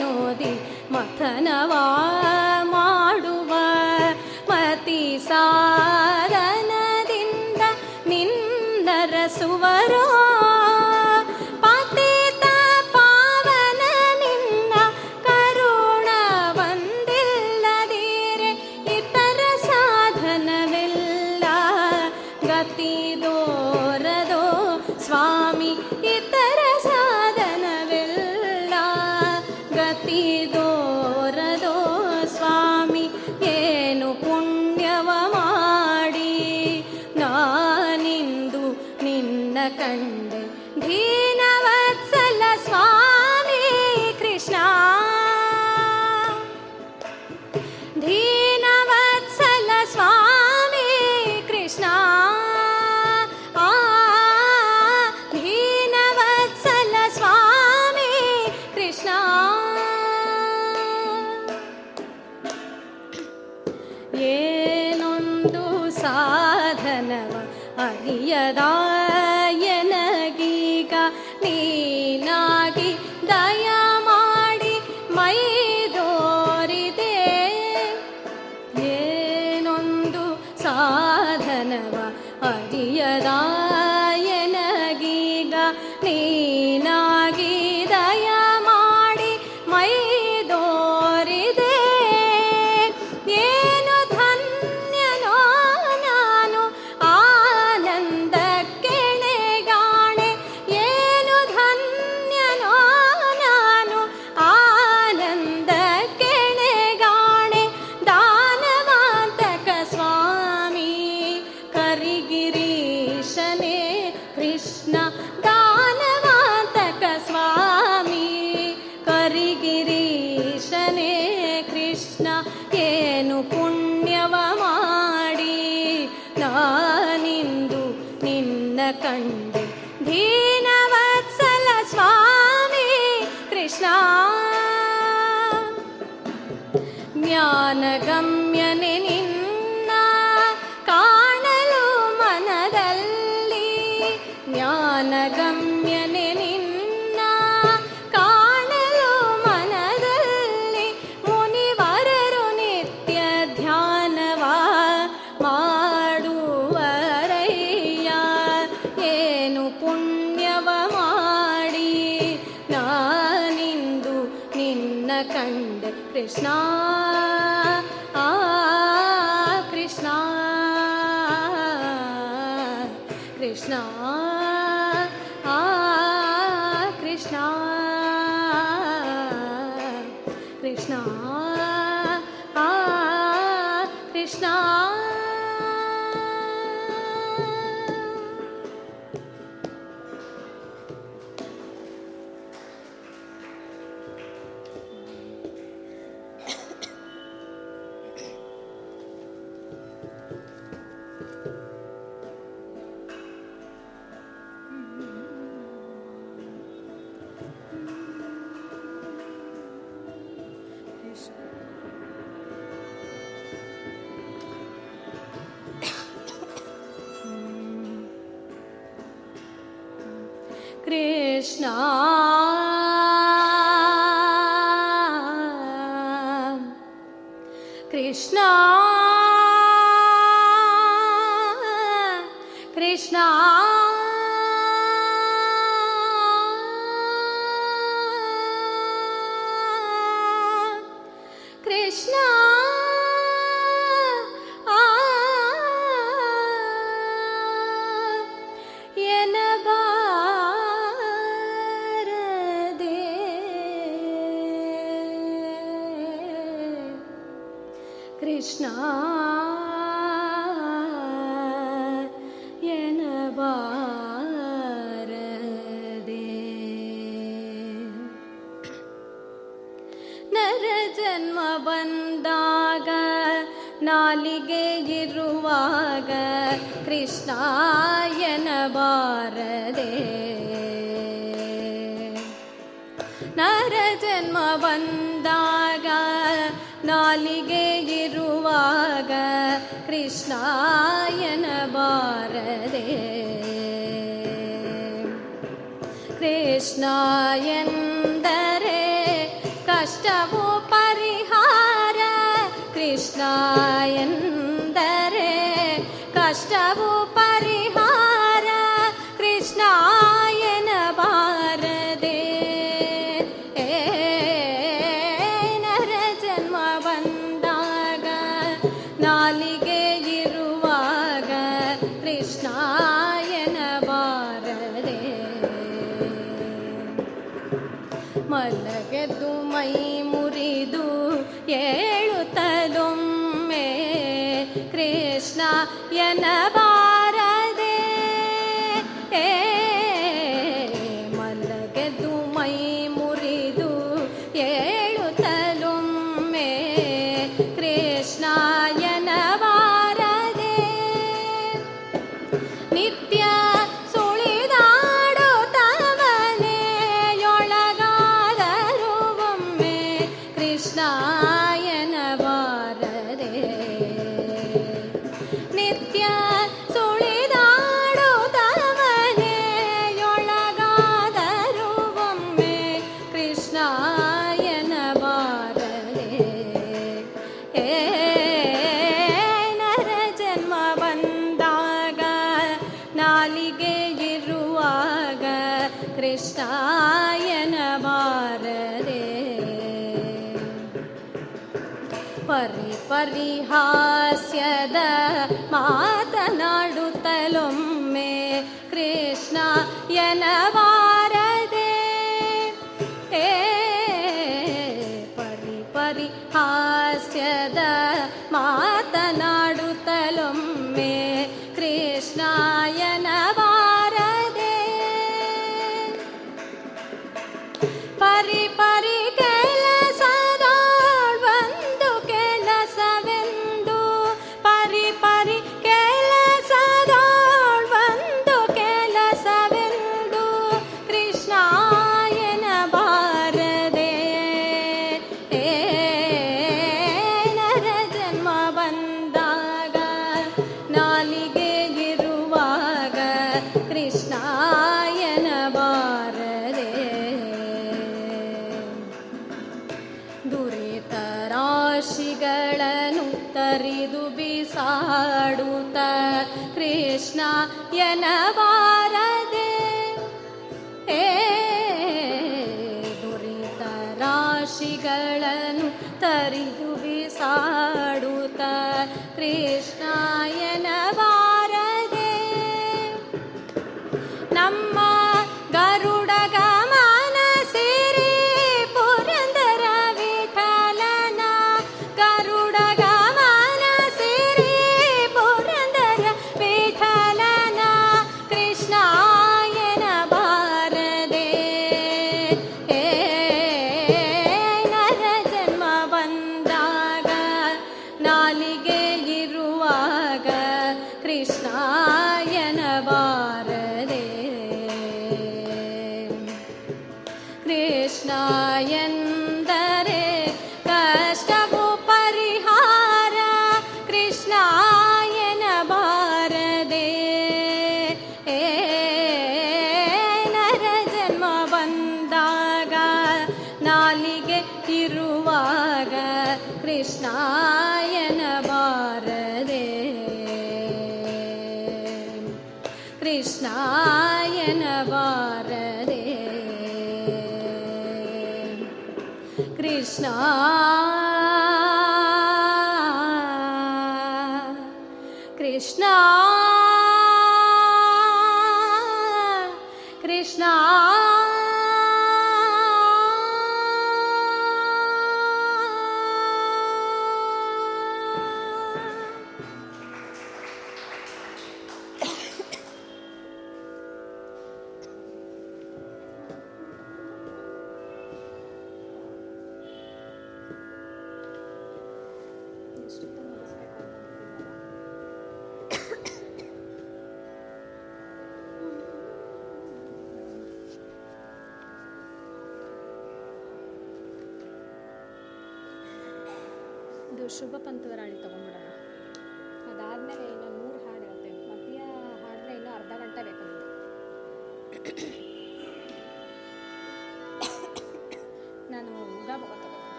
ನೋದಿ ಮಥನವಾ علينا ಜನ್ಮ ಬಂದಾಗ ನಾಲಿಗೆ ಇರುವಾಗ ಕೃಷ್ಣಾಯನ ಬಾರದೆ ಕೃಷ್ಣಾಯನ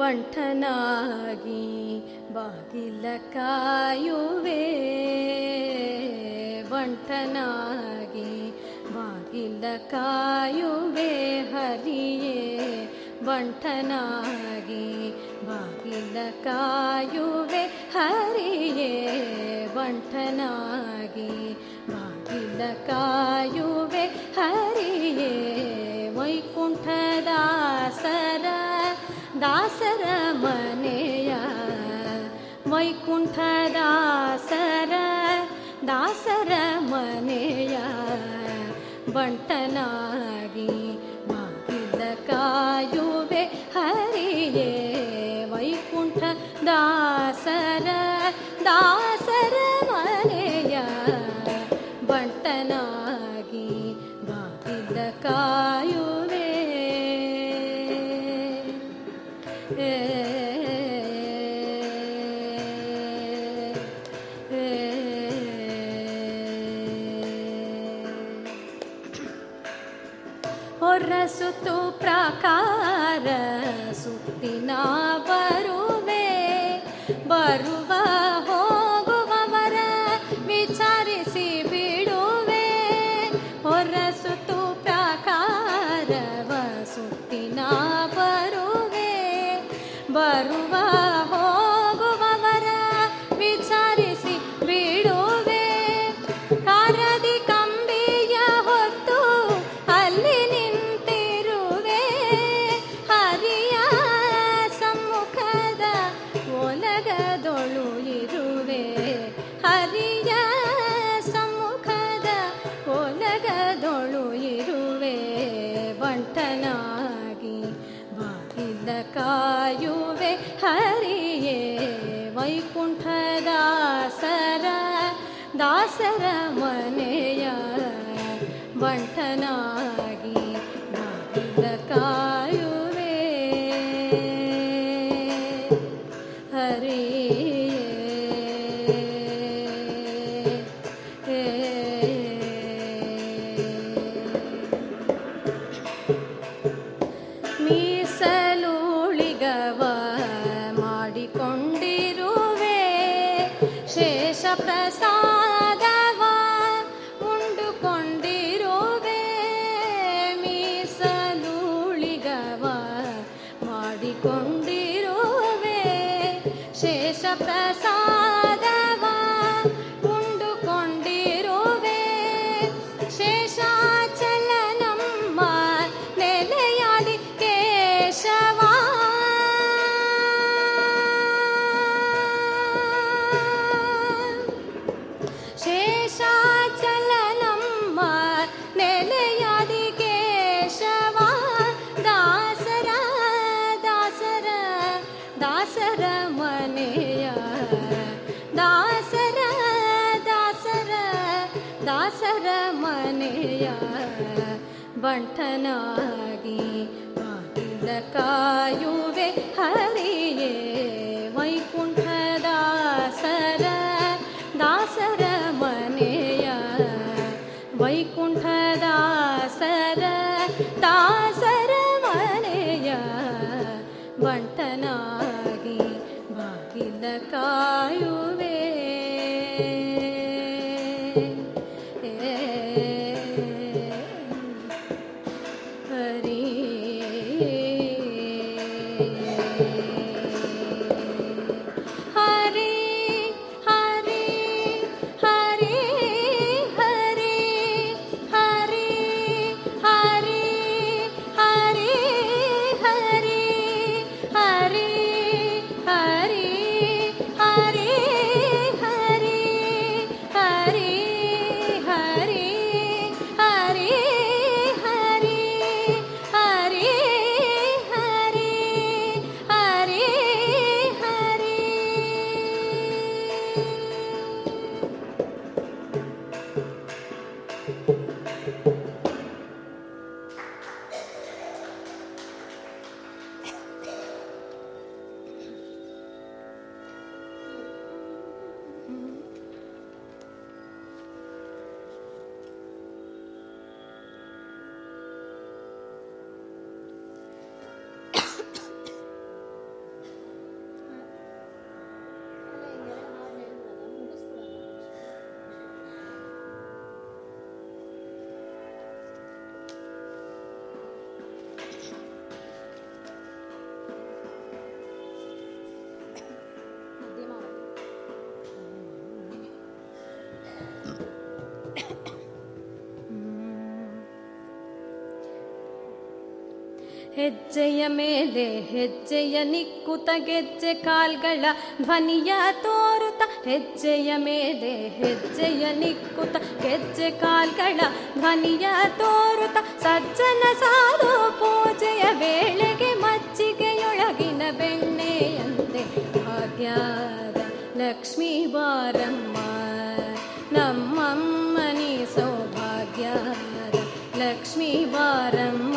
ಬಂಟನಾಗಿ ಬಾಗಿಲ ಕಾಯುವೆ ಬಂಟನಾಗಿ ಬಾಗಿಲ ಕಾಯುವೆ ಹರಿಯೇ ಬಂಟನಾಗಿ ಬಾಗಿಲ ಕಾಯುವೆ ಹರಿಯೇ ಬಂಟನಾಗಿ ಬಾಗಿಲ ಕಾಯು ी दकायुबे हरि ये वैकुण्ठ दासन हरिये वैकुण्ठ दासर दासर बनय बण्ठना कण्ठ नीडकायुवे हरि वैकुण्ठ दासर दासर मनया वैकुण्ठ दासर दा ಹೆಜ್ಜೆಯ ಮೇಲೆ ಹೆಜ್ಜೆಯ ನಿಕ್ಕುತ ಗೆಜ್ಜೆ ಕಾಲ್ಗಳ ಧ್ವನಿಯ ತೋರುತ ಹೆಜ್ಜೆಯ ಮೇಲೆ ಹೆಜ್ಜೆಯ ನಿಕ್ಕುತ ಗೆಜ್ಜೆ ಕಾಲ್ಗಳ ಧ್ವನಿಯ ತೋರುತ ಸಜ್ಜನ ಸಾಧು ಪೂಜೆಯ ವೇಳೆಗೆ ಮಜ್ಜಿಗೆಯೊಳಗಿನ ಬೆಣ್ಣೆಯಂತೆ ಭಾಗ್ಯದ ಲಕ್ಷ್ಮೀ ಬಾರಮ್ಮ ನಮ್ಮಮ್ಮನಿ ಸೌಭಾಗ್ಯದ ಲಕ್ಷ್ಮೀ ಬಾರಮ್ಮ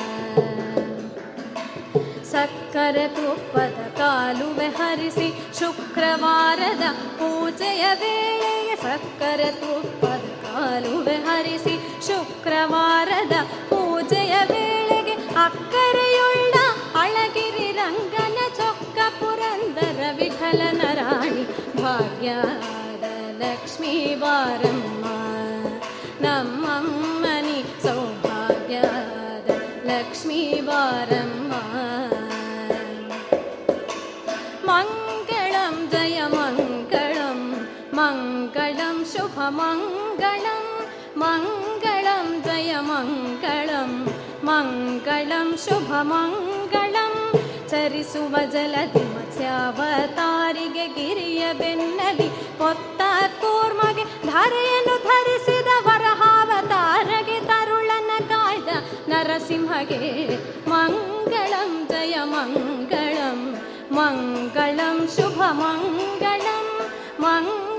சக்கரது பதகாலுவே ஹரிசி சுக்கிரவாரத பூஜயவேலே சக்கரது பதகாலுவே ஹரிசி சுக்கிரவாரத பூஜயவேலே அக்கரயுள்ள அழகிரீ রঙ্গன சக்கபுரந்தரவி ခ లనராணி பாக்கியாத லக்ஷ்மிவாரம்மா நமம்மனி सौभाग्यாத லக்ஷ்மிவாரம் मङ्गलं शुभमङ्गलं मङ्गलं जयमङ्गलं मङ्गलं शुभमङ्गलं चरिसुमजलतिमस्यावतारिगे गिरिय बेन्नदि पोत्त कूर्मगे धरयनु धरिसिद वरहावतारगे तरुळन काल नरसिंहगे मङ्गलं जयमङ्गलं मङ्गलं शुभमङ्गलं मङ्ग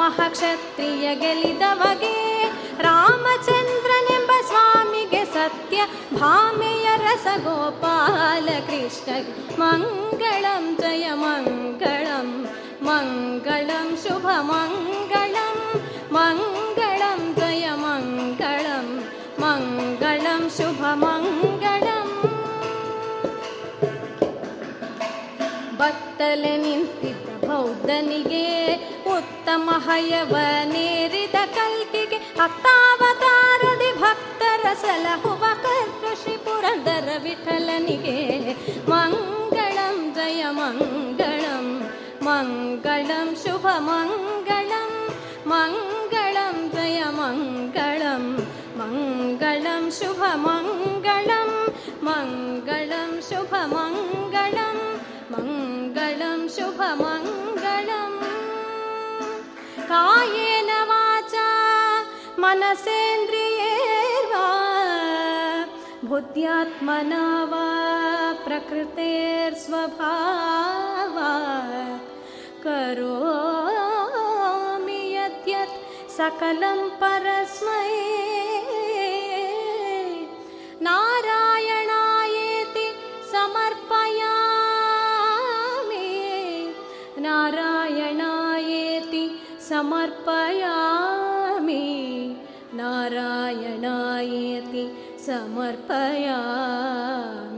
ಮಹಾಕ್ಷತ್ರಿಯ आ ರಾಮಚಂದ್ರನೆಂಬ ಸ್ವಾಮಿಗೆ ಸತ್ಯ ಭಾಮೆಯ सत्य भामयसगोपालकृष्ण ಮಂಗಳಂ ಜಯ मङ्गलं मङ्गलं शुभ ಮಂಗಳಂ मङ्ग भक्ले निन्दित बौद्धनिगे उत्तम हयव नेरित कल्पि अवतारदि भक् सलहुव कर् कृषिपुरदरविठलनिगे मङ्गलं जय मङ्गलं मङ्गलं शुभमङ्गलं मङ्गलं जय मङ्गलं मङ्गलं शुभ मङ्गलं मङ्गलं शुभमङ्ग शुभमङ्गलम् कायेन वाचा मनसेन्द्रियेर्वा बुद्ध्यात्मना वा प्रकृतेर्स्वभावा करोमि यद्यत् सकलं परस्मै नारायण समर्पयामि नारायणायति समर्पयामि